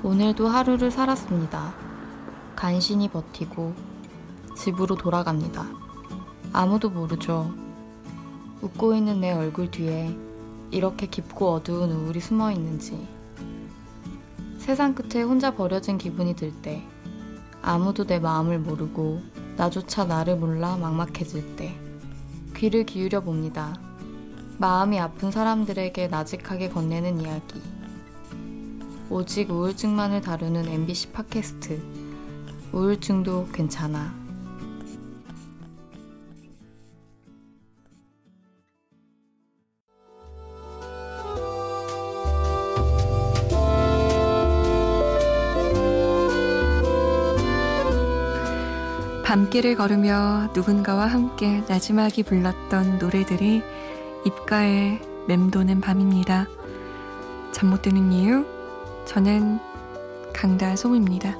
오늘도 하루를 살았습니다. 간신히 버티고 집으로 돌아갑니다. 아무도 모르죠. 웃고 있는 내 얼굴 뒤에 이렇게 깊고 어두운 우울이 숨어 있는지. 세상 끝에 혼자 버려진 기분이 들 때, 아무도 내 마음을 모르고 나조차 나를 몰라 막막해질 때, 귀를 기울여 봅니다. 마음이 아픈 사람들에게 나직하게 건네는 이야기. 오직 우울증만을 다루는 MBC 팟캐스트. 우울증도 괜찮아. 밤길을 걸으며 누군가와 함께 나지막이 불렀던 노래들이 입가에 맴도는 밤입니다. 잠 못 드는 이유? 저는 강다솜입니다.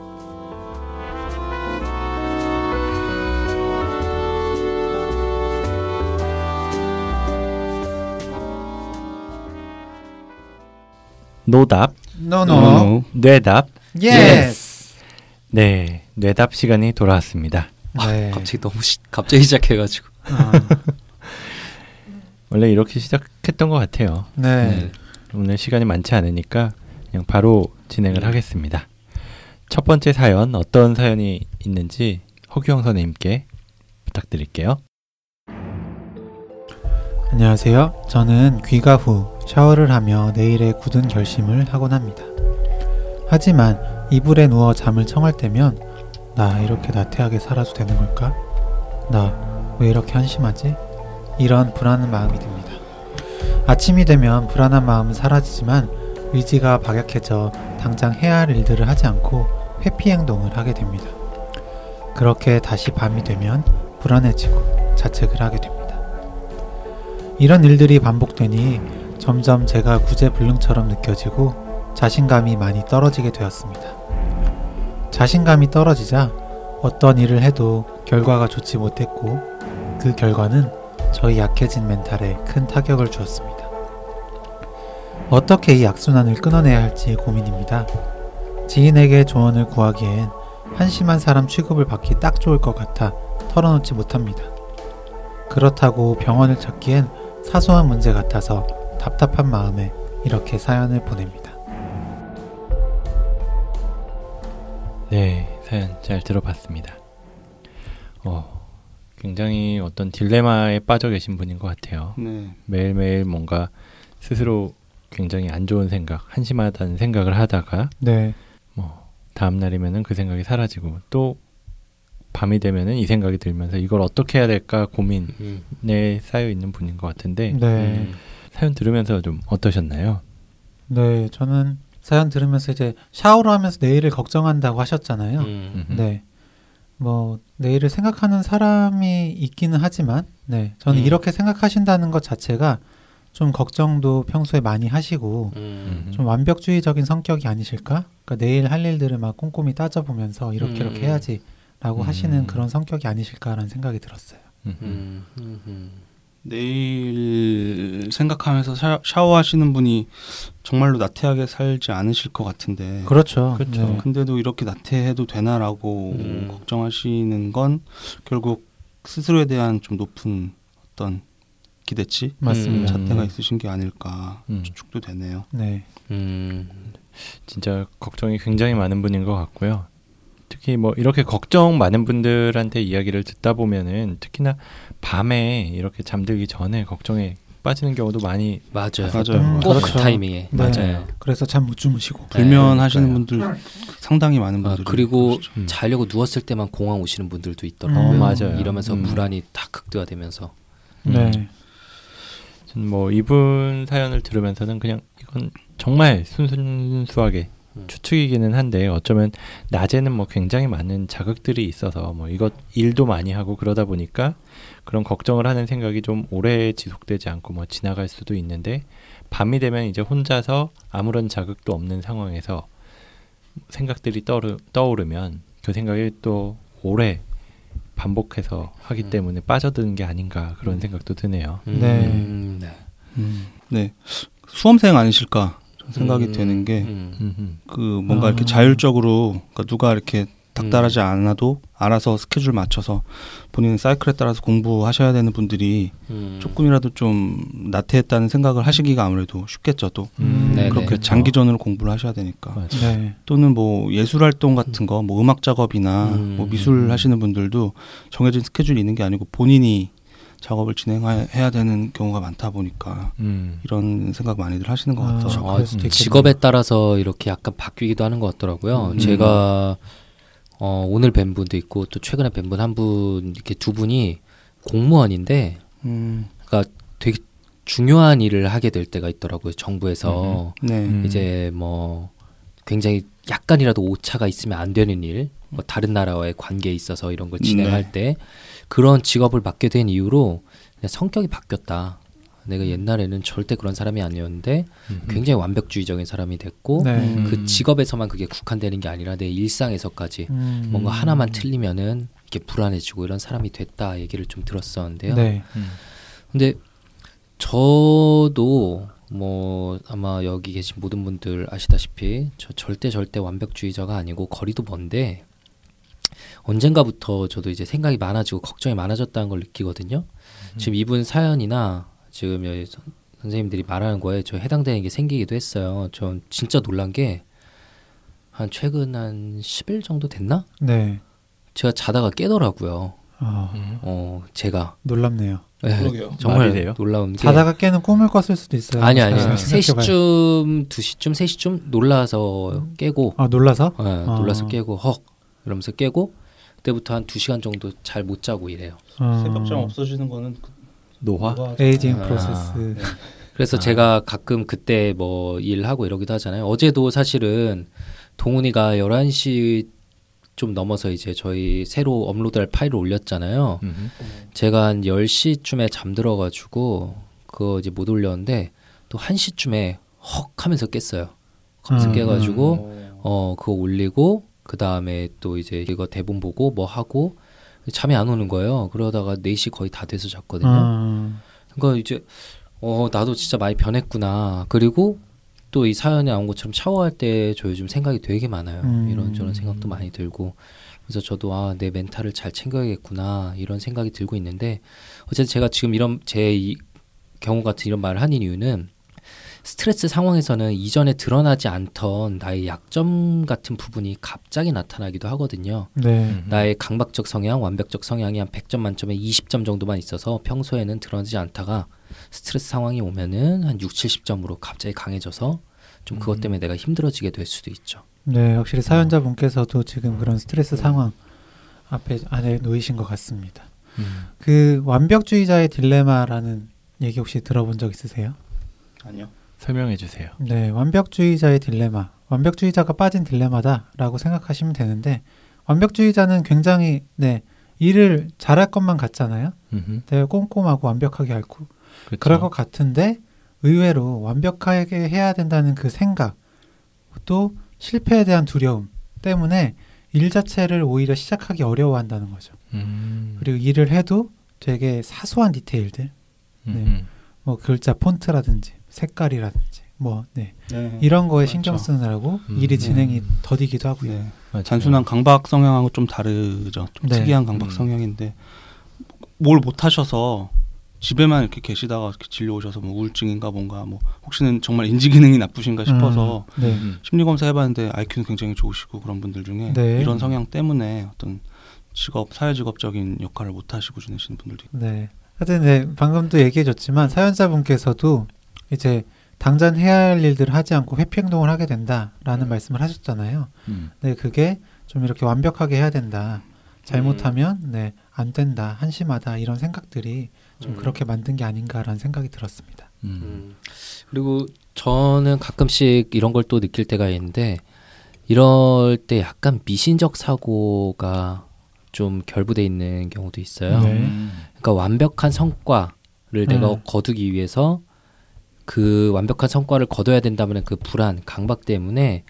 노답, no no. 뇌답. yes. 네, 뇌답 시간이 돌아왔습니다. 네. 갑자기 너무 시, 갑자기 시작해가지고. 아, 원래 이렇게 시작했던 것 같아요. 네. 오늘 시간이 많지 않으니까 그냥 바로 진행을 네. 하겠습니다. 첫 번째 사연 어떤 사연이 있는지 허규영 선생님께 부탁드릴게요. 안녕하세요. 저는 귀가 후 샤워를 하며 내일의 굳은 결심을 하곤 합니다. 하지만 이불에 누워 잠을 청할 때면 나 이렇게 나태하게 살아도 되는 걸까? 나 왜 이렇게 한심하지? 이런 불안한 마음이 듭니다. 아침이 되면 불안한 마음은 사라지지만 의지가 박약해져 당장 해야 할 일들을 하지 않고 회피 행동을 하게 됩니다. 그렇게 다시 밤이 되면 불안해지고 자책을 하게 됩니다. 이런 일들이 반복되니 점점 제가 구제불능처럼 느껴지고 자신감이 많이 떨어지게 되었습니다. 자신감이 떨어지자 어떤 일을 해도 결과가 좋지 못했고 그 결과는 저희 약해진 멘탈에 큰 타격을 주었습니다. 어떻게 이 악순환을 끊어내야 할지 고민입니다. 지인에게 조언을 구하기엔 한심한 사람 취급을 받기 딱 좋을 것 같아 털어놓지 못합니다. 그렇다고 병원을 찾기엔 사소한 문제 같아서 답답한 마음에 이렇게 사연을 보냅니다. 네, 사연 잘 들어봤습니다. 어, 굉장히 어떤 딜레마에 빠져 계신 분인 것 같아요. 네. 매일매일 뭔가 스스로 굉장히 안 좋은 생각, 한심하다는 생각을 하다가 네, 뭐 다음 날이면은 그 생각이 사라지고 또 밤이 되면은 이 생각이 들면서 이걸 어떻게 해야 될까 고민에 음. 쌓여 있는 분인 것 같은데 네, 음. 사연 들으면서 좀 어떠셨나요? 네. 저는 사연 들으면서 이제 샤워를 하면서 내일을 걱정한다고 하셨잖아요. 음. 음. 네. 뭐 내일을 생각하는 사람이 있기는 하지만 네. 저는 음. 이렇게 생각하신다는 것 자체가 좀 걱정도 평소에 많이 하시고 음. 좀 완벽주의적인 성격이 아니실까? 그러니까 내일 할 일들을 막 꼼꼼히 따져보면서 이렇게 음. 이렇게 해야지라고 음. 하시는 그런 성격이 아니실까라는 생각이 들었어요. 음. 음. 음. 음. 내일 생각하면서 샤, 샤워하시는 분이 정말로 나태하게 살지 않으실 것 같은데 그렇죠. 그렇죠. 네. 근데도 이렇게 나태해도 되나라고 음. 걱정하시는 건 결국 스스로에 대한 좀 높은 어떤 기대치 맞습니다. 음. 잣대가 네. 있으신 게 아닐까 음. 추측도 되네요. 네. 음. 진짜 걱정이 굉장히 많은 분인 것 같고요. 특히 뭐 이렇게 걱정 많은 분들한테 이야기를 듣다 보면은 특히나 밤에 이렇게 잠들기 전에 걱정에 빠지는 경우도 많이 맞아요. 맞아요. 음, 꼭그 그렇죠. 타이밍에 네. 맞아요. 그래서 잠 못 주무시고. 불면하시는 그러니까요. 분들 상당히 많은 아, 분들이 그리고. 음. 자려고 누웠을 때만 공황 오시는 분들도 있더라고요. 음, 맞아요. 이러면서 음. 불안이 다 극대화되면서 네. 저는 뭐 이분 사연을 들으면서는 그냥 이건 정말 순순수하게 음. 추측이기는 한데 어쩌면 낮에는 뭐 굉장히 많은 자극들이 있어서 뭐 이것 일도 많이 하고 그러다 보니까 그런 걱정을 하는 생각이 좀 오래 지속되지 않고 뭐 지나갈 수도 있는데 밤이 되면 이제 혼자서 아무런 자극도 없는 상황에서 생각들이 떠오르, 떠오르면 그 생각이 또 오래 반복해서 하기 음. 때문에 빠져드는 게 아닌가 그런 음. 생각도 드네요. 네. 음, 네. 음, 네 수험생 아니실까 생각이 음, 되는 게 음. 그 뭔가 아. 이렇게 자율적으로 그러니까 누가 이렇게 음. 닥달하지 않아도 알아서 스케줄 맞춰서 본인의 사이클에 따라서 공부하셔야 되는 분들이 음. 조금이라도 좀 나태했다는 생각을 하시기가 아무래도 쉽겠죠 또 음, 네네. 그렇게 그렇죠. 장기전으로 공부를 하셔야 되니까. 네. 또는 뭐 예술 활동 같은 거 뭐 음악 작업이나 음. 뭐 미술 하시는 분들도 정해진 스케줄이 있는 게 아니고 본인이 작업을 진행해야 되는 경우가 많다 보니까 음. 이런 생각 많이들 하시는 것 아, 같아요. 수도 있겠네요. 직업에 따라서 이렇게 약간 바뀌기도 하는 것 같더라고요. 음. 제가 어, 오늘 뵌 분도 있고 또 최근에 뵌 분 한 분 이렇게 두 분이 공무원인데 음, 되게 중요한 일을 하게 될 때가 있더라고요. 정부에서 네. 음. 이제 뭐 굉장히 약간이라도 오차가 있으면 안 되는 일, 뭐 다른 나라와의 관계에 있어서 이런 걸 진행할 네. 때 그런 직업을 맡게 된 이유로 그냥 성격이 바뀌었다. 내가 옛날에는 절대 그런 사람이 아니었는데 음흠. 굉장히 완벽주의적인 사람이 됐고 네. 음. 그 직업에서만 그게 국한되는 게 아니라 내 일상에서까지 음. 뭔가 하나만 틀리면은 이렇게 불안해지고 이런 사람이 됐다 얘기를 좀 들었었는데요. 네. 음. 근데 저도 뭐 아마 여기 계신 모든 분들 아시다시피 저 절대 절대 완벽주의자가 아니고 거리도 먼데 언젠가부터 저도 이제 생각이 많아지고 걱정이 많아졌다는 걸 느끼거든요. 지금 이분 사연이나 지금 여기 선- 선생님들이 말하는 거에 저 해당되는 게 생기기도 했어요. 전 진짜 놀란 게 한 최근 한 10일 정도 됐나? 네. 제가 자다가 깨더라고요. 아, 음. 어, 제가 놀랍네요. 네. 정말 돼요? 놀라운 게 자다가 깨는 꿈을 꿨을 수도 있어요. 아니 아니 아, 세 생각해봐요. 시쯤 두 시쯤 세 시쯤 놀라서 깨고 아, 놀라서? 예, 놀라서 아. 깨고 헉 이러면서 깨고 그때부터 한두 시간 정도 잘 못 자고 이래요. 어, 새벽잠 없어지는 거는 그- 노화? 에이징 아. 프로세스. 그래서 아. 제가 가끔 그때 뭐 일하고 이러기도 하잖아요. 어제도 사실은 동훈이가 11시 좀 넘어서 이제 저희 새로 업로드할 파일을 올렸잖아요. 음흠. 제가 한 10시쯤에 잠들어 가지고 그거 이제 못 올렸는데 또 1시쯤에 헉 하면서 깼어요. 하면서 음, 깨 가지고 어 그거 올리고 그 다음에 또 이제 이거 대본 보고 뭐 하고 잠이 안 오는 거예요. 그러다가 4시 거의 다 돼서 잤거든요. 음, 그러니까 이제 어 나도 진짜 많이 변했구나. 그리고 또 이 사연에 나온 것처럼 샤워할 때 저 요즘 생각이 되게 많아요. 음. 이런 저런 생각도 많이 들고 그래서 저도 아 내 멘탈을 잘 챙겨야겠구나 이런 생각이 들고 있는데 어쨌든 제가 지금 이런 제 이 경우 같은 이런 말을 하는 이유는 스트레스 상황에서는 이전에 드러나지 않던 나의 약점 같은 부분이 갑자기 나타나기도 하거든요. 네. 나의 강박적 성향, 완벽적 성향이 한 100점 만점에 20점 정도만 있어서 평소에는 드러나지 않다가 스트레스 상황이 오면은 한 6, 70점으로 갑자기 강해져서 좀 그것 때문에 내가 힘들어지게 될 수도 있죠. 네, 확실히 사연자분께서도 지금 그런 스트레스 상황 앞에 안에 놓이신 것 같습니다. 음. 그 완벽주의자의 딜레마라는 얘기 혹시 들어본 적 있으세요? 아니요. 설명해 주세요. 네, 완벽주의자의 딜레마. 완벽주의자가 빠진 딜레마다라고 생각하시면 되는데 완벽주의자는 굉장히 네 일을 잘할 것만 같잖아요. 음흠. 되게 꼼꼼하고 완벽하게 할고 그렇죠. 그럴 것 같은데 의외로 완벽하게 해야 된다는 그 생각 또 실패에 대한 두려움 때문에 일 자체를 오히려 시작하기 어려워한다는 거죠. 음. 그리고 일을 해도 되게 사소한 디테일들, 음흠. 뭐 글자 폰트라든지 색깔이라든지 뭐 네. 네. 이런 거에 맞죠. 신경 쓰느라고 음. 일이 네. 진행이 더디기도 하고요. 네. 단순한 강박 성향하고 좀 다르죠. 좀 네. 특이한 강박 음. 성향인데 뭘 못 하셔서 집에만 이렇게 계시다가 이렇게 진료 오셔서 뭐 우울증인가 뭔가 뭐 혹시는 정말 인지 기능이 나쁘신가 싶어서 음, 네. 음. 심리 검사 해봤는데 IQ는 굉장히 좋으시고 그런 분들 중에 네. 이런 성향 때문에 어떤 직업 사회 직업적인 역할을 못 하시고 지내시는 분들도 있고 네. 하여튼 네, 방금도 얘기해줬지만 사연자분께서도 이제 당장 해야 할 일들을 하지 않고 회피 행동을 하게 된다라는 말씀을 하셨잖아요. 음. 네, 그게 좀 이렇게 완벽하게 해야 된다. 잘못하면 네, 안 된다. 한심하다. 이런 생각들이 좀 음. 그렇게 만든 게 아닌가라는 생각이 들었습니다. 음. 음. 그리고 저는 가끔씩 이런 걸 또 느낄 때가 있는데 이럴 때 약간 미신적 사고가 좀 결부돼 있는 경우도 있어요. 네. 음. 그러니까 완벽한 성과를 내가 음. 거두기 위해서 그 완벽한 성과를 거둬야 된다면 그 불안, 강박 때문에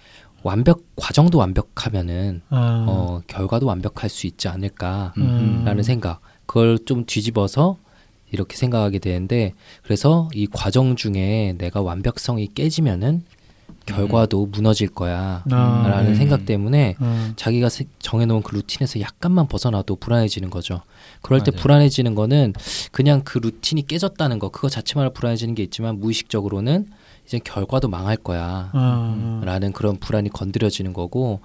완벽 과정도 완벽하면은 아, 어, 결과도 완벽할 수 있지 않을까라는 음. 생각. 그걸 좀 뒤집어서 이렇게 생각하게 되는데 그래서 이 과정 중에 내가 완벽성이 깨지면은 결과도 무너질 거야. 아, 라는 음. 생각 때문에 어, 자기가 세- 정해놓은 그 루틴에서 약간만 벗어나도 불안해지는 거죠. 그럴 때 맞아요. 불안해지는 거는 그냥 그 루틴이 깨졌다는 거, 그거 자체만으로 불안해지는 게 있지만 무의식적으로는 이제 결과도 망할 거야. 어, 라는 그런 불안이 건드려지는 거고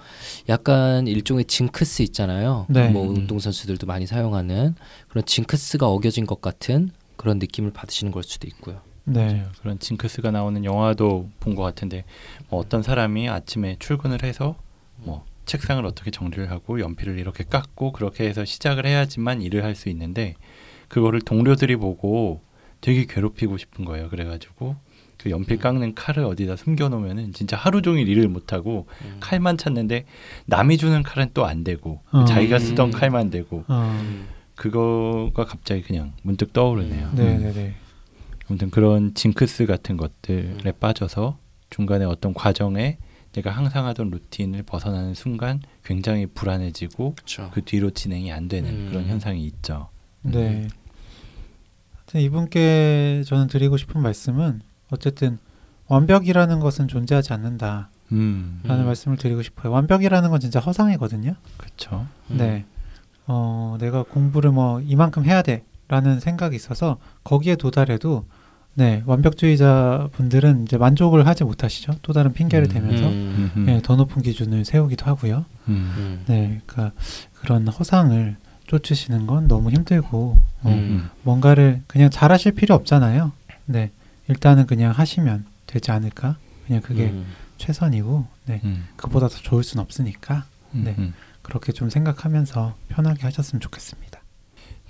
약간 일종의 징크스 있잖아요. 네. 뭐 음. 운동선수들도 많이 사용하는 그런 징크스가 어겨진 것 같은 그런 느낌을 받으시는 걸 수도 있고요. 네. 맞아요. 그런 징크스가 나오는 영화도 본 것 같은데 뭐 어떤 사람이 아침에 출근을 해서 뭐 책상을 어떻게 정리를 하고 연필을 이렇게 깎고 그렇게 해서 시작을 해야지만 일을 할 수 있는데 그거를 동료들이 보고 되게 괴롭히고 싶은 거예요. 그래가지고 그 연필 깎는 칼을 어디다 숨겨놓으면은 진짜 하루 종일 일을 못하고 음. 칼만 찾는데 남이 주는 칼은 또 안 되고 어. 자기가 쓰던 음. 칼만 되고 어, 음. 그거가 갑자기 그냥 문득 떠오르네요. 네, 음. 네, 네. 아무튼 그런 징크스 같은 것들에 음. 빠져서 중간에 어떤 과정에 내가 항상 하던 루틴을 벗어나는 순간 굉장히 불안해지고 그렇죠. 그 뒤로 진행이 안 되는 음. 그런 현상이 있죠. 네. 하여튼 이분께 저는 드리고 싶은 말씀은 어쨌든 완벽이라는 것은 존재하지 않는다라는 음, 음. 말씀을 드리고 싶어요. 완벽이라는 건 진짜 허상이거든요. 그렇죠. 음. 네. 어, 내가 공부를 뭐 이만큼 해야 돼 라는 생각이 있어서 거기에 도달해도 네, 완벽주의자 분들은 이제 만족을 하지 못하시죠. 또 다른 핑계를 음. 대면서 음. 음흠. 네, 더 높은 기준을 세우기도 하고요. 음. 음. 네, 그러니까 그런 허상을 쫓으시는 건 너무 힘들고 어, 음. 뭔가를 그냥 잘하실 필요 없잖아요. 네, 일단은 그냥 하시면 되지 않을까. 그냥 그게 음. 최선이고, 네, 음. 그보다 더 좋을 순 없으니까 네. 음. 그렇게 좀 생각하면서 편하게 하셨으면 좋겠습니다.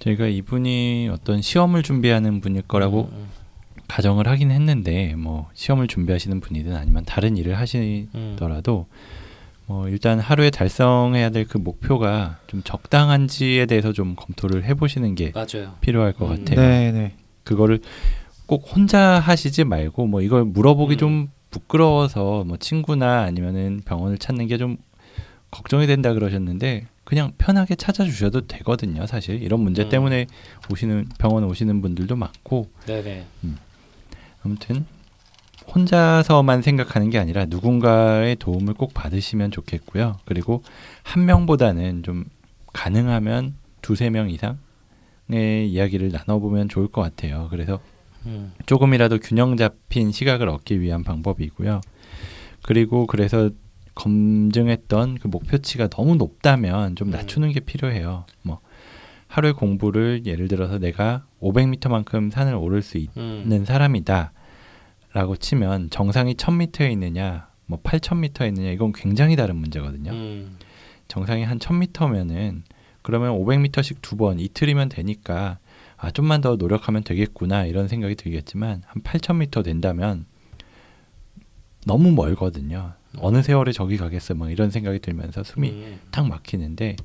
저희가 이분이 어떤 시험을 준비하는 분일 거라고 음. 가정을 하긴 했는데 뭐 시험을 준비하시는 분이든 아니면 다른 일을 음. 하시더라도 뭐 일단 하루에 달성해야 될 그 목표가 좀 적당한지에 대해서 좀 검토를 해보시는 게 맞아요. 필요할 것 음. 같아요. 네, 네, 그거를 꼭 혼자 하시지 말고 뭐 이걸 물어보기 음. 좀 부끄러워서 뭐 친구나 아니면은 병원을 찾는 게 좀 걱정이 된다 그러셨는데 그냥 편하게 찾아주셔도 되거든요. 사실 이런 문제 음. 때문에 오시는 병원 오시는 분들도 많고 네네. 아무튼 혼자서만 생각하는 게 아니라 누군가의 도움을 꼭 받으시면 좋겠고요. 그리고 한 명보다는 좀 가능하면 두세 명 이상의 이야기를 나눠보면 좋을 것 같아요. 그래서 음. 조금이라도 균형 잡힌 시각을 얻기 위한 방법이고요. 그리고 그래서 검증했던 그 목표치가 너무 높다면 좀 음. 낮추는 게 필요해요. 뭐 하루에 공부를 예를 들어서 내가 500m만큼 산을 오를 수 있, 음. 있는 사람이다 라고 치면 정상이 1000m에 있느냐 뭐 8000m에 있느냐 이건 굉장히 다른 문제거든요 음. 정상이 한 1000m면은 그러면 500m씩 두 번 이틀이면 되니까 아 좀만 더 노력하면 되겠구나 이런 생각이 들겠지만 한 8000m 된다면 너무 멀거든요 어느 세월에 저기 가겠어 뭐 이런 생각이 들면서 숨이 음. 탁 막히는데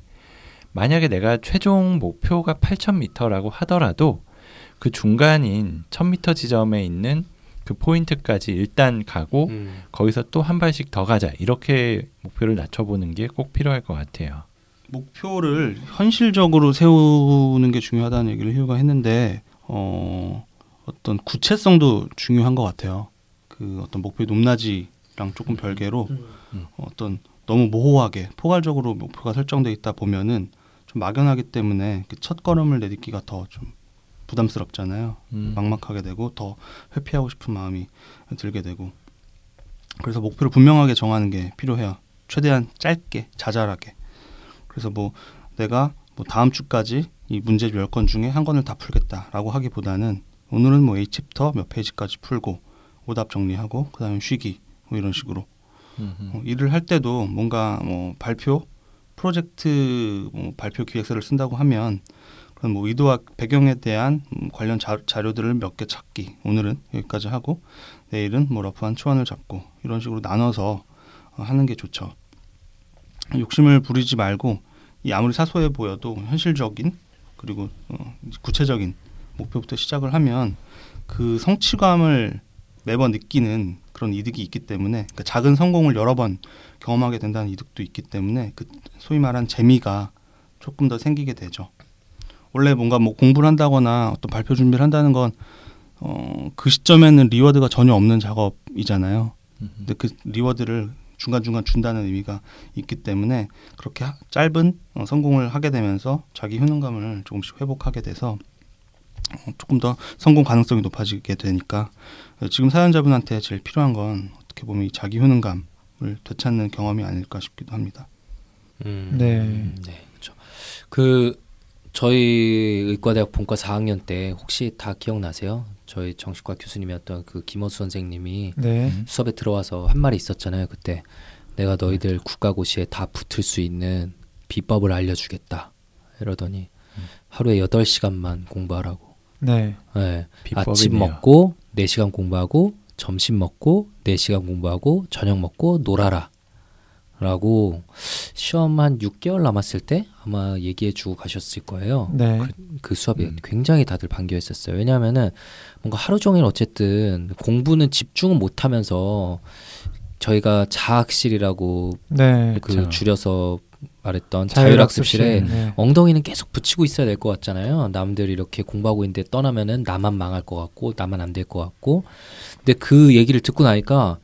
만약에 내가 최종 목표가 8,000m라고 하더라도 그 중간인 1,000m 지점에 있는 그 포인트까지 일단 가고 음. 거기서 또 한 발씩 더 가자 이렇게 목표를 낮춰보는 게 꼭 필요할 것 같아요. 목표를 현실적으로 세우는 게 중요하다는 얘기를 희우가 했는데 어, 어떤 구체성도 중요한 것 같아요. 그 어떤 목표의 높낮이 랑 조금 별개로 음. 어떤 너무 모호하게 포괄적으로 목표가 설정돼 있다 보면은 좀 막연하기 때문에 그첫 걸음을 내딛기가 더 좀 부담스럽잖아요. 음. 막막하게 되고 더 회피하고 싶은 마음이 들게 되고 그래서 목표를 분명하게 정하는 게 필요해요. 최대한 짧게 자잘하게. 그래서 뭐 내가 뭐 다음 주까지 이 문제 10건 중에 한 건을 다 풀겠다라고 하기보다는 오늘은 뭐 A챕터 몇 페이지까지 풀고 오답 정리하고 그다음에 쉬기 뭐 이런 식으로. 어, 일을 할 때도 뭔가 뭐 발표 프로젝트 뭐 발표 기획서를 쓴다고 하면 그런 뭐 의도와 배경에 대한 음, 관련 자, 자료들을 몇 개 찾기 오늘은 여기까지 하고 내일은 뭐 러프한 초안을 잡고 이런 식으로 나눠서 어, 하는 게 좋죠. 욕심을 부리지 말고 이 아무리 사소해 보여도 현실적인 그리고 어, 구체적인 목표부터 시작을 하면 그 성취감을 매번 느끼는 그런 이득이 있기 때문에 그 작은 성공을 여러 번 경험하게 된다는 이득도 있기 때문에 그 소위 말한 재미가 조금 더 생기게 되죠. 원래 뭔가 뭐 공부를 한다거나 어떤 발표 준비를 한다는 건 어, 그 시점에는 reward가 전혀 없는 작업이잖아요. 음. 근데 그 reward를 중간 중간 준다는 의미가 있기 때문에 그렇게 하- 짧은 어, 성공을 하게 되면서 자기 효능감을 조금씩 회복하게 돼서 어, 조금 더 성공 가능성이 높아지게 되니까 어, 지금 사연자분한테 제일 필요한 건 어떻게 보면 이 자기 효능감을 되찾는 경험이 아닐까 싶기도 합니다. 음, 네. 네, 그렇죠. 그 저희 의과대학 본과 4학년 때 혹시 다 기억나세요? 저희 정신과 교수님이었던 그 김어수 선생님이 네. 수업에 들어와서 한 말이 있었잖아요. 그때 내가 너희들 국가고시에 다 붙을 수 있는 비법을 알려주겠다. 이러더니 하루에 8시간만 공부하라고. 네. 네. 비법이네요. 아침 먹고 4시간 공부하고 점심 먹고 4시간 공부하고 저녁 먹고 놀아라. 라고 시험 한 6개월 남았을 때 아마 얘기해 주고 가셨을 거예요. 네. 그 수업에 음. 굉장히 다들 반겨했었어요. 왜냐하면은 뭔가 하루 종일 어쨌든 공부는 집중은 못 하면서 저희가 자학실이라고 네. 그 그쵸. 줄여서 말했던 자율학습실. 자율학습실에 네. 엉덩이는 계속 붙이고 있어야 될 것 같잖아요. 남들 이렇게 공부하고 있는데 떠나면은 나만 망할 것 같고 나만 안 될 것 같고. 근데 그 얘기를 듣고 나니까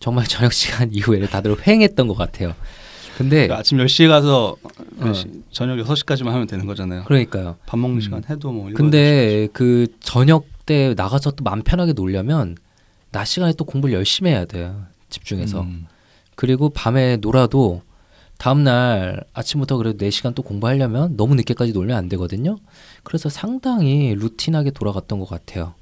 정말 저녁 시간 이후에 다들 횡했던 것 같아요. 근데 그러니까 아침 10시에 가서 어. 저녁 6시까지만 하면 되는 거잖아요. 그러니까요. 밥 먹는 음. 시간 해도 뭐 근데 그 저녁 때 나가서 또 마음 편하게 놀려면 낮 시간에 또 공부를 열심히 해야 돼요. 집중해서. 음. 그리고 밤에 놀아도 다음날 아침부터 그래도 4시간 또 공부하려면 너무 늦게까지 놀면 안 되거든요. 그래서 상당히 루틴하게 돌아갔던 것 같아요.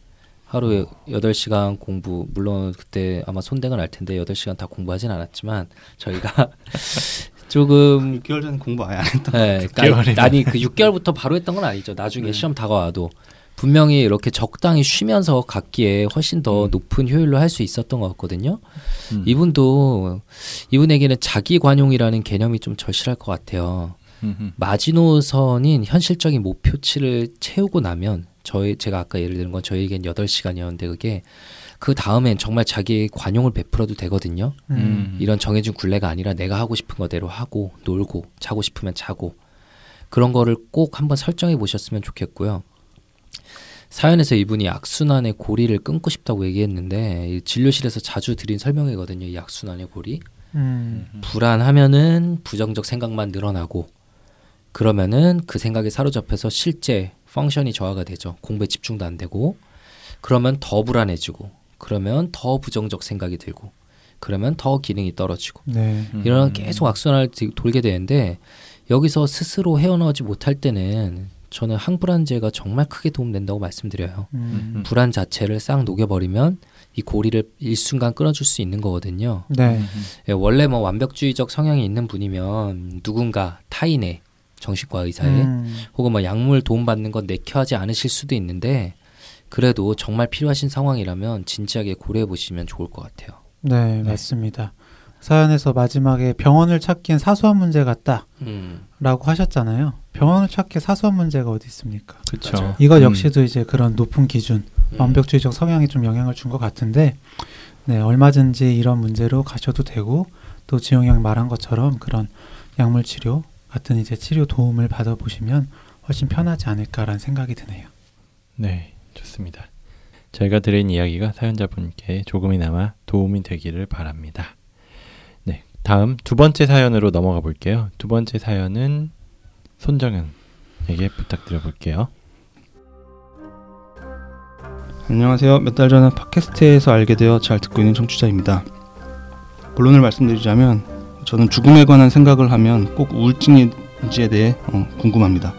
하루에 8시간 공부, 물론 그때 아마 손대가 날 텐데 8시간 다 공부하진 않았지만 저희가 조금 6개월 전에 공부 아예 안 했던 네, 그러니까 아니 그 6개월부터 바로 했던 건 아니죠. 나중에 네. 시험 다가와도 분명히 이렇게 적당히 쉬면서 갔기에 훨씬 더 음. 높은 효율로 할 수 있었던 것 같거든요. 음. 이분도 이분에게는 자기 관용이라는 개념이 좀 절실할 것 같아요. 음. 마지노선인 현실적인 목표치를 채우고 나면 저희 제가 아까 예를 드는 건 저희에겐 8시간이었는데 그게 그 다음엔 정말 자기의 관용을 베풀어도 되거든요. 음. 이런 정해진 굴레가 아니라 내가 하고 싶은 거대로 하고 놀고 자고 싶으면 자고 그런 거를 꼭 한번 설정해 보셨으면 좋겠고요. 사연에서 이분이 악순환의 고리를 끊고 싶다고 얘기했는데 이 진료실에서 자주 드린 설명이거든요. 이 악순환의 고리. 음. 불안하면은 부정적 생각만 늘어나고 그러면은 그 생각에 사로잡혀서 실제 펑션이 저하가 되죠. 공부에 집중도 안 되고 그러면 더 불안해지고 그러면 더 부정적 생각이 들고 그러면 더 기능이 떨어지고 네. 음. 이런 계속 악순환을 디- 돌게 되는데 여기서 스스로 헤어나오지 못할 때는 저는 항불안제가 정말 크게 도움된다고 말씀드려요. 음. 불안 자체를 싹 녹여버리면 이 고리를 일순간 끊어줄 수 있는 거거든요. 네. 예, 원래 뭐 완벽주의적 성향이 있는 분이면 누군가 타인의 정신과 의사의 음. 혹은 뭐 약물 도움받는 건 내켜하지 않으실 수도 있는데 그래도 정말 필요하신 상황이라면 진지하게 고려해 보시면 좋을 것 같아요. 네, 맞습니다. 사연에서 마지막에 병원을 찾기엔 사소한 문제 같다라고 음, 하셨잖아요. 병원을 찾기에 사소한 문제가 어디 있습니까? 그렇죠. 이것 음. 역시도 이제 그런 높은 기준, 음. 완벽주의적 성향이 좀 영향을 준 것 같은데, 네, 얼마든지 이런 문제로 가셔도 되고, 또 지용 형이 말한 것처럼 그런 약물 치료 같은 이제 치료 도움을 받아 보시면 훨씬 편하지 않을까라는 생각이 드네요. 네, 좋습니다. 저희가 드린 이야기가 사연자분께 조금이나마 도움이 되기를 바랍니다. 네, 다음 두 번째 사연으로 넘어가 볼게요. 두 번째 사연은 손정은에게 부탁드려 볼게요. 안녕하세요. 몇 달 전에 팟캐스트에서 알게 되어 잘 듣고 있는 청취자입니다. 본론을 말씀드리자면 저는 죽음에 관한 생각을 하면 꼭 우울증인지에 대해 어, 궁금합니다.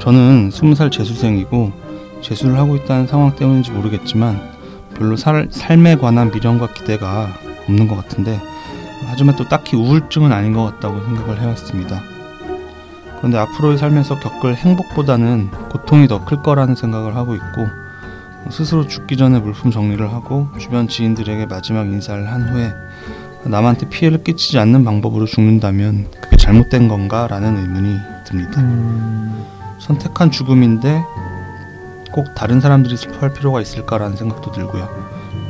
저는 20살 재수생이고 재수를 하고 있다는 상황 때문인지 모르겠지만 별로 살, 삶에 관한 미련과 기대가 없는 것 같은데 하지만 또 딱히 우울증은 아닌 것 같다고 생각을 해왔습니다. 그런데 앞으로의 삶에서 겪을 행복보다는 고통이 더 클 거라는 생각을 하고 있고 스스로 죽기 전에 물품 정리를 하고 주변 지인들에게 마지막 인사를 한 후에 남한테 피해를 끼치지 않는 방법으로 죽는다면 그게 잘못된 건가 라는 의문이 듭니다. 음, 선택한 죽음인데 꼭 다른 사람들이 슬퍼할 필요가 있을까라는 생각도 들고요.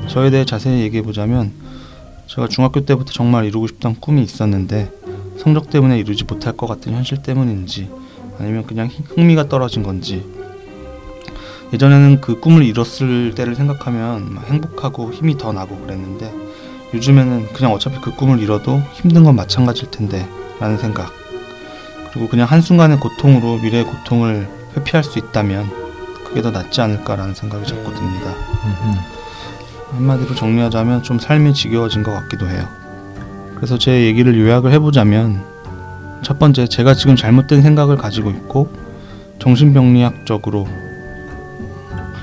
저에 대해 자세히 얘기해 보자면 제가 중학교 때부터 정말 이루고 싶던 꿈이 있었는데 성적 때문에 이루지 못할 것 같은 현실 때문인지 아니면 그냥 흥- 흥미가 떨어진 건지 예전에는 그 꿈을 이뤘을 때를 생각하면 막 행복하고 힘이 더 나고 그랬는데 요즘에는 그냥 어차피 그 꿈을 이뤄도 힘든 건 마찬가지일 텐데 라는 생각 그리고 그냥 한순간의 고통으로 미래의 고통을 회피할 수 있다면 그게 더 낫지 않을까라는 생각이 자꾸 듭니다. 한마디로 정리하자면 좀 삶이 지겨워진 것 같기도 해요. 그래서 제 얘기를 요약을 해보자면 첫 번째 제가 지금 잘못된 생각을 가지고 있고 정신병리학적으로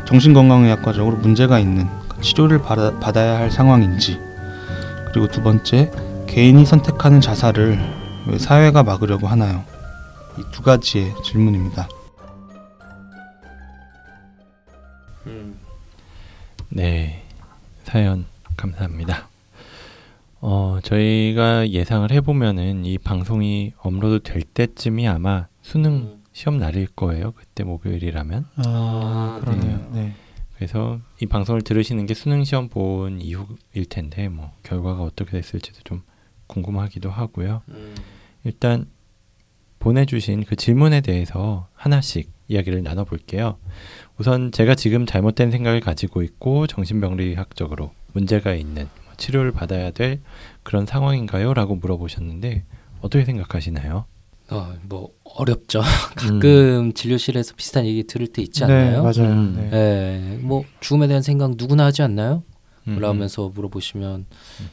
정신건강의학과적으로 문제가 있는 그 치료를 받아, 받아야 할 상황인지 그리고 두 번째 개인이 선택하는 자살을 왜 사회가 막으려고 하나요? 이 두 가지의 질문입니다. 네, 사연 감사합니다. 어, 저희가 예상을 해보면은 이 방송이 업로드 될 때쯤이 아마 수능 시험 날일 거예요. 그때 목요일이라면. 아, 아, 그러네요. 네. 그래서 이 방송을 들으시는 게 수능 시험 본 이후일 텐데 뭐 결과가 어떻게 됐을지도 좀 궁금하기도 하고요. 일단 보내주신 그 질문에 대해서 하나씩 이야기를 나눠볼게요. 우선 제가 지금 잘못된 생각을 가지고 있고 정신병리학적으로 문제가 있는 뭐 치료를 받아야 될 그런 상황인가요? 라고 물어보셨는데 어떻게 생각하시나요? 어, 뭐 어렵죠. 가끔 진료실에서 비슷한 얘기 들을 때 있지 네, 않나요? 맞아요. 음. 네. 예, 뭐 죽음에 대한 생각 누구나 하지 않나요? 음, 올라오면서 물어보시면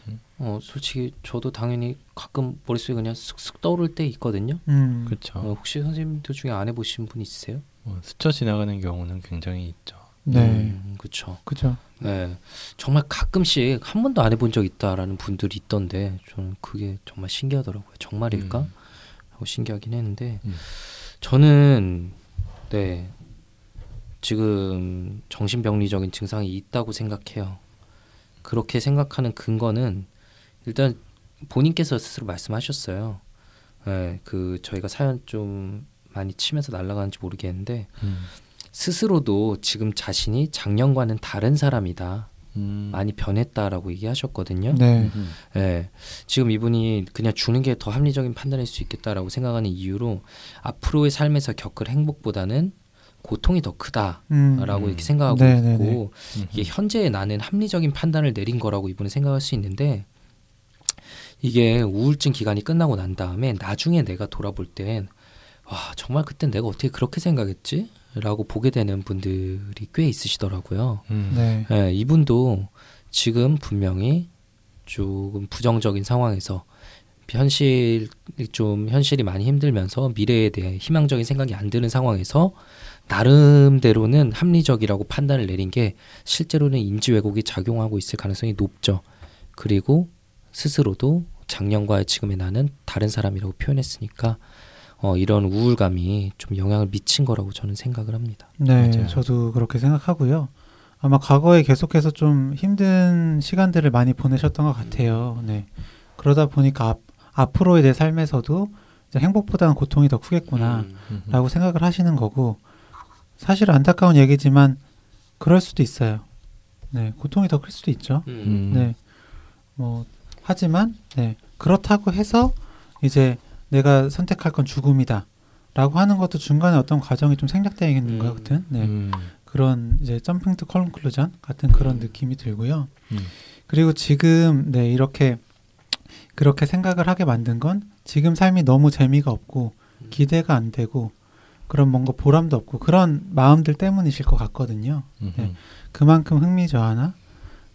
음, 어 솔직히 저도 당연히 가끔 머릿속에 그냥 쓱쓱 떠오를 때 있거든요. 음, 그렇죠. 어, 혹시 선생님들 중에 안 해보신 분 있으세요? 뭐 스쳐 지나가는 경우는 굉장히 있죠. 네. 음, 그렇죠. 그죠. 네, 정말 가끔씩 한 번도 안 해본 적 있다라는 분들이 있던데 저는 그게 정말 신기하더라고요. 정말일까? 음. 하고 신기하긴 했는데 음. 저는 네 지금 정신병리적인 증상이 있다고 생각해요. 그렇게 생각하는 근거는 일단 본인께서 스스로 말씀하셨어요. 네, 그 저희가 사연 좀 많이 치면서 날아가는지 모르겠는데 음. 스스로도 지금 자신이 작년과는 다른 사람이다. 음. 많이 변했다라고 얘기하셨거든요. 네. 음. 예. 지금 이분이 그냥 주는 게 더 합리적인 판단일 수 있겠다라고 생각하는 이유로 앞으로의 삶에서 겪을 행복보다는 고통이 더 크다라고 음, 이렇게 생각하고 네, 네, 있고 음. 이게 현재의 나는 합리적인 판단을 내린 거라고 이분은 생각할 수 있는데 이게 우울증 기간이 끝나고 난 다음에 나중에 내가 돌아볼 땐 와, 정말 그땐 내가 어떻게 그렇게 생각했지? 라고 보게 되는 분들이 꽤 있으시더라고요. 음. 네. 예, 이분도 지금 분명히 조금 부정적인 상황에서 현실 좀 현실이 많이 힘들면서 미래에 대해 희망적인 생각이 안 드는 상황에서 나름대로는 합리적이라고 판단을 내린 게 실제로는 인지 왜곡이 작용하고 있을 가능성이 높죠. 그리고 스스로도 작년과 지금의 나는 다른 사람이라고 표현했으니까 어, 이런 우울감이 좀 영향을 미친 거라고 저는 생각을 합니다. 네, 맞아요. 저도 그렇게 생각하고요. 아마 과거에 계속해서 좀 힘든 시간들을 많이 보내셨던 것 같아요. 네. 그러다 보니까 앞, 앞으로의 내 삶에서도 이제 행복보다는 고통이 더 크겠구나. 음. 음. 라고 생각을 하시는 거고 사실 안타까운 얘기지만 그럴 수도 있어요. 네, 고통이 더 클 수도 있죠. 음. 네, 뭐 하지만 네 그렇다고 해서 이제 내가 선택할 건 죽음이다 라고 하는 것도 중간에 어떤 과정이 좀 생략되어 있는 것 음. 같은 네 음. 그런 이제 jumping to conclusion 같은 그런 음. 느낌이 들고요. 음. 그리고 지금 네 이렇게 그렇게 생각을 하게 만든 건 지금 삶이 너무 재미가 없고 음. 기대가 안 되고 그런 뭔가 보람도 없고 그런 마음들 때문이실 것 같거든요. 음. 네. 그만큼 흥미 저하나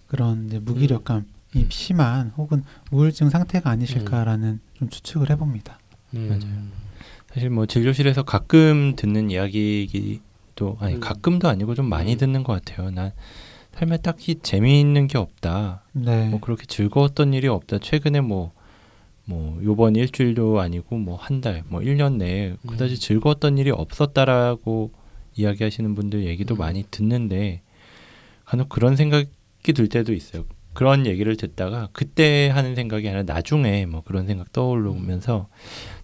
그런 무기력감 이 음. 심한 혹은 우울증 상태가 아니실까라는 좀 추측을 해봅니다. 음. 맞아요. 사실 뭐 진료실에서 가끔 듣는 이야기도 아니 음. 가끔도 아니고 좀 많이 음. 듣는 것 같아요. 난 삶에 딱히 재미있는 게 없다. 네, 뭐 그렇게 즐거웠던 일이 없다. 최근에 뭐, 뭐, 요번 일주일도 아니고 뭐 한 달, 뭐 1년 내에 그다지 음. 즐거웠던 일이 없었다라고 이야기하시는 분들 얘기도 음. 많이 듣는데 간혹 그런 생각이 들 때도 있어요. 그런 얘기를 듣다가 그때 하는 생각이 아니라 나중에 뭐 그런 생각 떠오르면서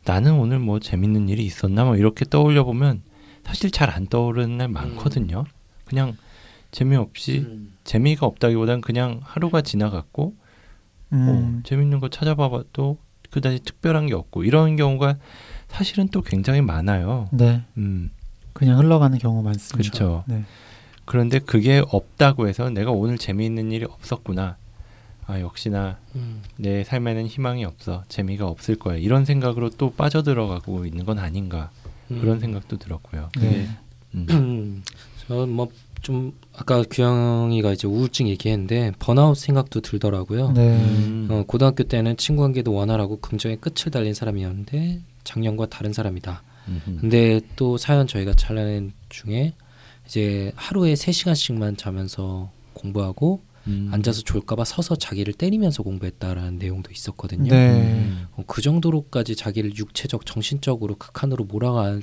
나는 오늘 뭐 재밌는 일이 있었나 뭐 이렇게 떠올려 보면 사실 잘 안 떠오르는 날 많거든요. 그냥 재미없이 음. 재미가 없다기보단 그냥 하루가 지나갔고 음, 어, 재밌는 거 찾아봐봐도 그다지 특별한 게 없고 이런 경우가 사실은 또 굉장히 많아요. 네, 음, 그냥 흘러가는 경우 많습니다. 그렇죠. 네, 그런데 그게 없다고 해서 내가 오늘 재미있는 일이 없었구나. 아 역시나 음. 내 삶에는 희망이 없어 재미가 없을 거야 이런 생각으로 또 빠져들어가고 있는 건 아닌가 음. 그런 생각도 들었고요. 네. 음. 저뭐좀 아까 규영이가 이제 우울증 얘기했는데 번아웃 생각도 들더라고요. 네. 음. 어, 고등학교 때는 친구 관계도 원활하고 긍정의 끝을 달린 사람이었는데 작년과 다른 사람이다. 음흠. 근데 또 사연 저희가 잘라낸 중에 이제 하루에 3시간씩만 자면서 공부하고 음. 앉아서 졸까봐 서서 자기를 때리면서 공부했다라는 내용도 있었거든요. 네. 음. 어, 그 정도로까지 자기를 육체적, 정신적으로 극한으로 몰아간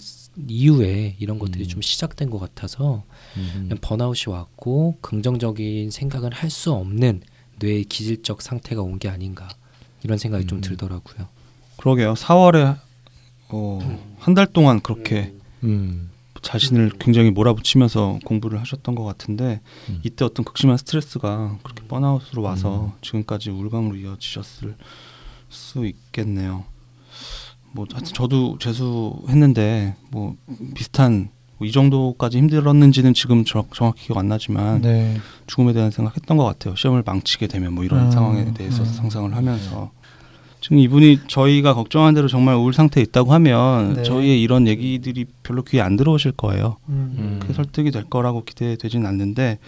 이후에 이런 것들이 음. 좀 시작된 것 같아서 음. 번아웃이 왔고 긍정적인 생각을 할 수 없는 뇌의 기질적 상태가 온 게 아닌가 이런 생각이 좀 음. 들더라고요. 그러게요. 4월에 어, 한 달 동안 그렇게 음. 자신을 굉장히 몰아붙이면서 공부를 하셨던 것 같은데 음. 이때 어떤 극심한 스트레스가 그렇게 번아웃으로 와서 지금까지 우울감으로 이어지셨을 수 있겠네요. 뭐 하여튼 저도 재수했는데 뭐 비슷한 뭐 이 정도까지 힘들었는지는 지금 저- 정확히 기억 안 나지만 네. 죽음에 대한 생각했던 것 같아요. 시험을 망치게 되면 뭐 이런 음, 상황에 대해서 음. 상상을 하면서 지금 이분이 저희가 걱정한 대로 정말 우울 상태에 있다고 하면 네. 저희의 이런 얘기들이 별로 귀에 안 들어오실 거예요. 음. 음. 크게 설득이 될 거라고 기대되지는 않는데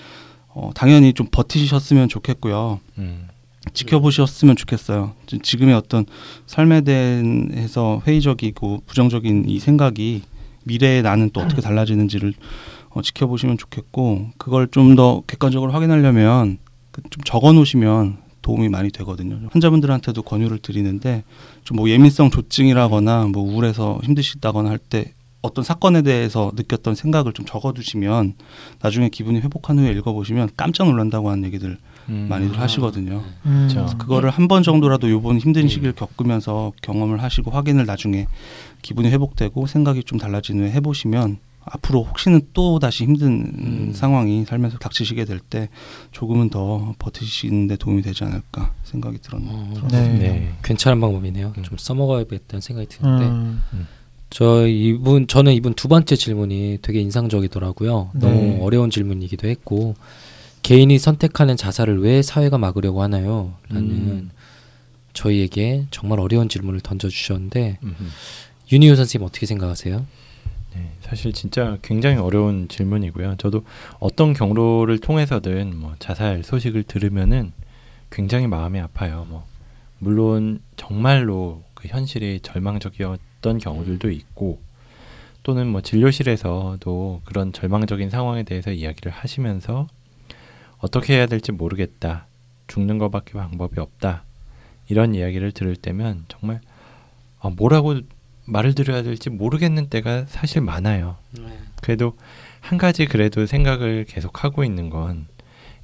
어, 당연히 좀 버티셨으면 좋겠고요. 음. 지켜보셨으면 좋겠어요. 지- 지금의 어떤 삶에 대해서 회의적이고 부정적인 이 생각이 미래에 나는 또 어떻게 달라지는지를 어, 지켜보시면 좋겠고 그걸 좀 더 객관적으로 확인하려면 그좀 적어 놓으시면 도움이 많이 되거든요. 환자분들한테도 권유를 드리는데 좀 뭐 예민성 조증이라거나 뭐 우울해서 힘드시다거나 할 때 어떤 사건에 대해서 느꼈던 생각을 좀 적어두시면 나중에 기분이 회복한 후에 읽어보시면 깜짝 놀란다고 하는 얘기들 음. 많이들 하시거든요. 음. 그렇죠. 그거를 한 번 정도라도 요번 힘든 시기를 겪으면서 경험을 하시고 확인을 나중에 기분이 회복되고 생각이 좀 달라진 후에 해보시면 앞으로 혹시는 또 다시 힘든 음. 상황이 살면서 닥치시게 될 때 조금은 더 버티시는데 도움이 되지 않을까 생각이 들었네요. 어, 네. 네. 괜찮은 방법이네요. 음. 좀 써먹어야겠다는 생각이 드는데 음. 저 이분 저는 이분 두 번째 질문이 되게 인상적이더라고요. 네. 너무 어려운 질문이기도 했고 개인이 선택하는 자살을 왜 사회가 막으려고 하나요? 라는 음. 저희에게 정말 어려운 질문을 던져주셨는데. 윤희우 선생님 어떻게 생각하세요? 네, 사실 진짜 굉장히 어려운 질문이고요. 저도 어떤 경로를 통해서든 뭐 자살 소식을 들으면은 굉장히 마음이 아파요. 뭐 물론 정말로 그 현실이 절망적이었던 경우들도 있고 또는 뭐 진료실에서도 그런 절망적인 상황에 대해서 이야기를 하시면서 어떻게 해야 될지 모르겠다. 죽는 것밖에 방법이 없다. 이런 이야기를 들을 때면 정말 어, 뭐라고 말을 드려야 될지 모르겠는 때가 사실 많아요. 그래도 한 가지 그래도 생각을 계속 하고 있는 건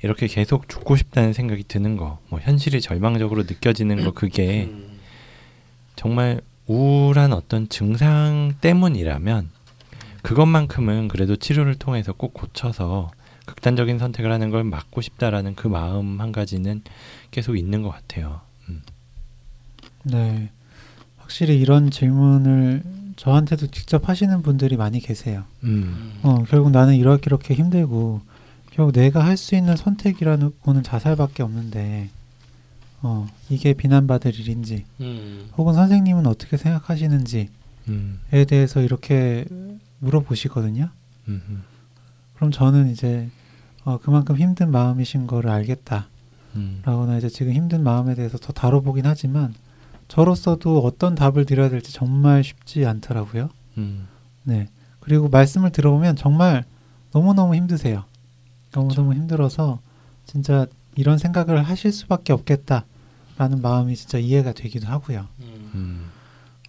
이렇게 계속 죽고 싶다는 생각이 드는 거, 뭐 현실이 절망적으로 느껴지는 거 그게 정말 우울한 어떤 증상 때문이라면 그것만큼은 그래도 치료를 통해서 꼭 고쳐서 극단적인 선택을 하는 걸 막고 싶다라는 그 마음 한 가지는 계속 있는 것 같아요. 음. 네. 확실히 이런 질문을 저한테도 직접 하시는 분들이 많이 계세요. 음. 어, 결국 나는 이렇게 이렇게 힘들고 결국 내가 할 수 있는 선택이라는 거는 자살밖에 없는데 어, 이게 비난받을 일인지 음. 혹은 선생님은 어떻게 생각하시는지에 음. 대해서 이렇게 물어보시거든요. 음. 음. 그럼 저는 이제 어, 그만큼 힘든 마음이신 거를 알겠다. 음. 라거나 이제 지금 힘든 마음에 대해서 더 다뤄보긴 하지만 저로서도 어떤 답을 드려야 될지 정말 쉽지 않더라고요. 음. 네. 그리고 말씀을 들어보면 정말 너무너무 힘드세요. 너무너무 힘들어서 진짜 이런 생각을 하실 수밖에 없겠다라는 마음이 진짜 이해가 되기도 하고요. 음.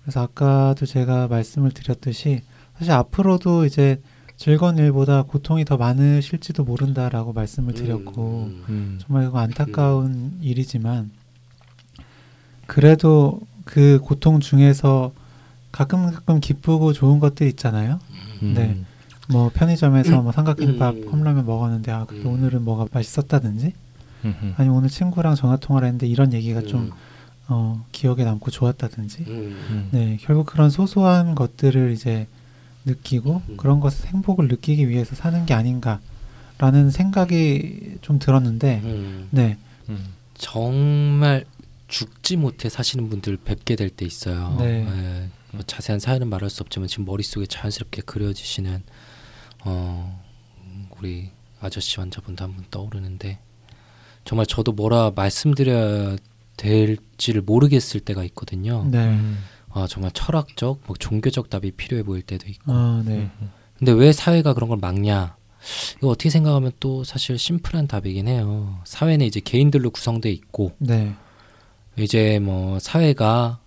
그래서 아까도 제가 말씀을 드렸듯이 사실 앞으로도 이제 즐거운 일보다 고통이 더 많으실지도 모른다라고 말씀을 드렸고 음. 정말 그거 안타까운 일이지만 그래도 그 고통 중에서 가끔 가끔 기쁘고 좋은 것들 있잖아요. 음. 네. 뭐 편의점에서 뭐 삼각김밥, 음. 컵라면 먹었는데 아 근데 음. 오늘은 뭐가 맛있었다든지 음. 아니면 오늘 친구랑 전화 통화를 했는데 이런 얘기가 좀 음. 어, 기억에 남고 좋았다든지 음. 네 결국 그런 소소한 것들을 이제 느끼고 음. 그런 것을 행복을 느끼기 위해서 사는 게 아닌가라는 생각이 좀 들었는데 음. 네 음. 정말 죽지 못해 사시는 분들 뵙게 될 때 있어요. 네. 예, 뭐 자세한 사연은 말할 수 없지만 지금 머릿속에 자연스럽게 그려지시는 어, 우리 아저씨 환자분도 한 분 떠오르는데 정말 저도 뭐라 말씀드려야 될지를 모르겠을 때가 있거든요. 네. 아 정말 철학적, 뭐 종교적 답이 필요해 보일 때도 있고. 아, 네. 근데 왜 사회가 그런 걸 막냐? 이거 어떻게 생각하면 또 사실 심플한 답이긴 해요. 사회는 이제 개인들로 구성돼 있고 네. 이제 뭐 사회가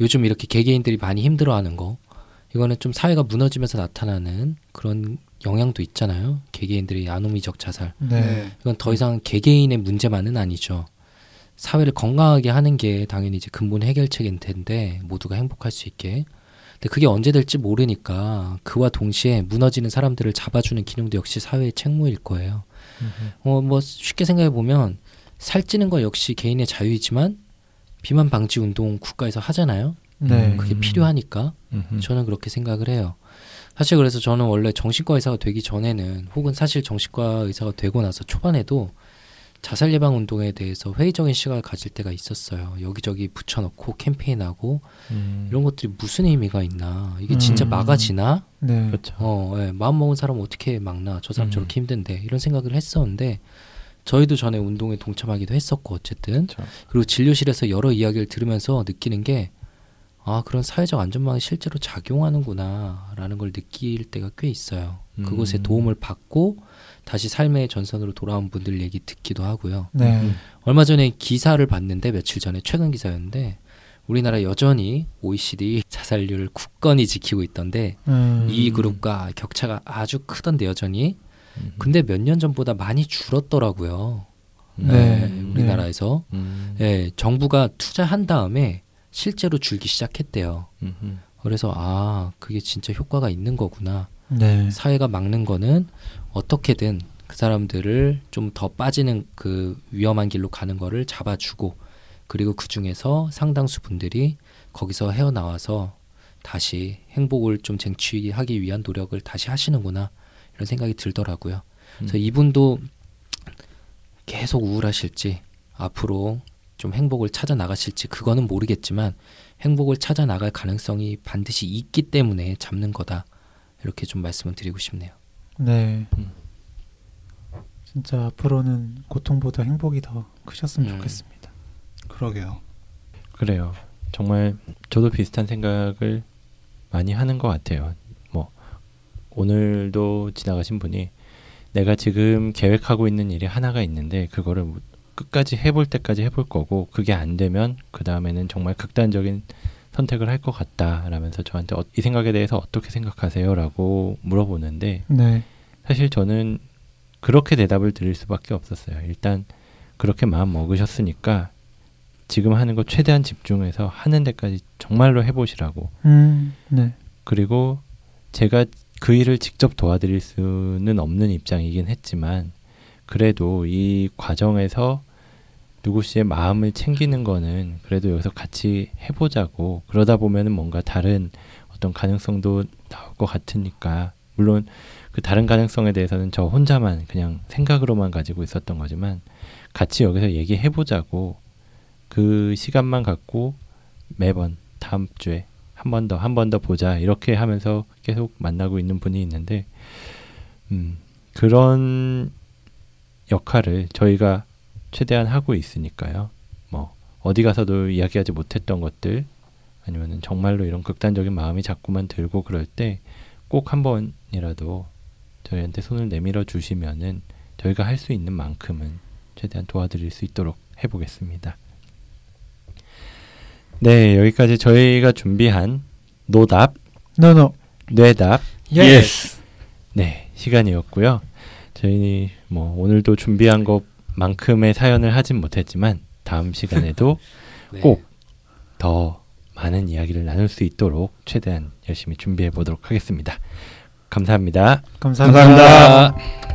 요즘 이렇게 개개인들이 많이 힘들어하는 거 이거는 좀 사회가 무너지면서 나타나는 그런 영향도 있잖아요. 개개인들이 아노미적 자살. 네. 이건 더 이상 개개인의 문제만은 아니죠. 사회를 건강하게 하는 게 당연히 이제 근본 해결책일 텐데 모두가 행복할 수 있게. 근데 그게 언제 될지 모르니까 그와 동시에 무너지는 사람들을 잡아주는 기능도 역시 사회의 책무일 거예요. 어, 뭐 쉽게 생각해 보면 살찌는 거 역시 개인의 자유이지만 비만 방지 운동 국가에서 하잖아요. 네. 그게 필요하니까 음흠. 저는 그렇게 생각을 해요. 사실 그래서 저는 원래 정신과 의사가 되기 전에는 혹은 사실 정신과 의사가 되고 나서 초반에도 자살 예방 운동에 대해서 회의적인 시각을 가질 때가 있었어요. 여기저기 붙여놓고 캠페인하고 음. 이런 것들이 무슨 의미가 있나? 이게 진짜 음. 막아지나? 네. 그렇죠. 어, 예, 마음 먹은 사람 어떻게 막나? 저 사람 음. 저렇게 힘든데 이런 생각을 했었는데 저희도 전에 운동에 동참하기도 했었고 어쨌든 그렇죠. 그리고 진료실에서 여러 이야기를 들으면서 느끼는 게 아, 그런 사회적 안전망이 실제로 작용하는구나라는 걸 느낄 때가 꽤 있어요. 그곳에 음. 도움을 받고 다시 삶의 전선으로 돌아온 분들 얘기 듣기도 하고요. 네. 음. 얼마 전에 기사를 봤는데 며칠 전에 최근 기사였는데 우리나라 여전히 OECD 자살률을 굳건히 지키고 있던데 음. 이 그룹과 격차가 아주 크던데 여전히 음. 근데 몇 년 전보다 많이 줄었더라고요. 네. 네, 우리나라에서 음. 예, 정부가 투자한 다음에 실제로 줄기 시작했대요. 음흠. 그래서 아 그게 진짜 효과가 있는 거구나. 네. 사회가 막는 거는 어떻게든 그 사람들을 좀 더 빠지는 그 위험한 길로 가는 거를 잡아주고 그리고 그 중에서 상당수 분들이 거기서 헤어나와서 다시 행복을 좀 쟁취하기 위한 노력을 다시 하시는구나 이런 생각이 들더라고요. 그래서 음. 이분도 계속 우울하실지 앞으로 좀 행복을 찾아 나가실지 그거는 모르겠지만 행복을 찾아 나갈 가능성이 반드시 있기 때문에 잡는 거다 이렇게 좀 말씀을 드리고 싶네요. 네. 음. 진짜 앞으로는 고통보다 행복이 더 크셨으면 음. 좋겠습니다. 그러게요. 그래요. 정말 저도 비슷한 생각을 많이 하는 것 같아요. 뭐 오늘도 지나가신 분이 내가 지금 계획하고 있는 일이 하나가 있는데 그거를 뭐 끝까지 해볼 때까지 해볼 거고 그게 안 되면 그 다음에는 정말 극단적인 선택을 할 것 같다라면서 저한테 어, 이 생각에 대해서 어떻게 생각하세요?라고 물어보는데 네. 사실 저는 그렇게 대답을 드릴 수밖에 없었어요. 일단 그렇게 마음 먹으셨으니까 지금 하는 거 최대한 집중해서 하는 데까지 정말로 해보시라고. 음. 네. 그리고 제가 그 일을 직접 도와드릴 수는 없는 입장이긴 했지만 그래도 이 과정에서 누구 씨의 마음을 챙기는 거는 그래도 여기서 같이 해보자고 그러다 보면은 뭔가 다른 어떤 가능성도 나올 것 같으니까 물론 그 다른 가능성에 대해서는 저 혼자만 그냥 생각으로만 가지고 있었던 거지만 같이 여기서 얘기해보자고 그 시간만 갖고 매번 다음 주에 한 번 더 한 번 더 보자 이렇게 하면서 계속 만나고 있는 분이 있는데 음, 그런 역할을 저희가 최대한 하고 있으니까요. 뭐 어디 가서도 이야기하지 못했던 것들 아니면은 정말로 이런 극단적인 마음이 자꾸만 들고 그럴 때 꼭 한 번이라도 저희한테 손을 내밀어 주시면은 저희가 할 수 있는 만큼은 최대한 도와드릴 수 있도록 해보겠습니다. 네, 여기까지 저희가 준비한 노답, no no. 뇌답, yes. 네, 시간이었고요. 저희 뭐 오늘도 준비한 것만큼의 사연을 하진 못했지만 다음 시간에도 네. 꼭 더 많은 이야기를 나눌 수 있도록 최대한 열심히 준비해 보도록 하겠습니다. 감사합니다. 감사합니다. 감사합니다.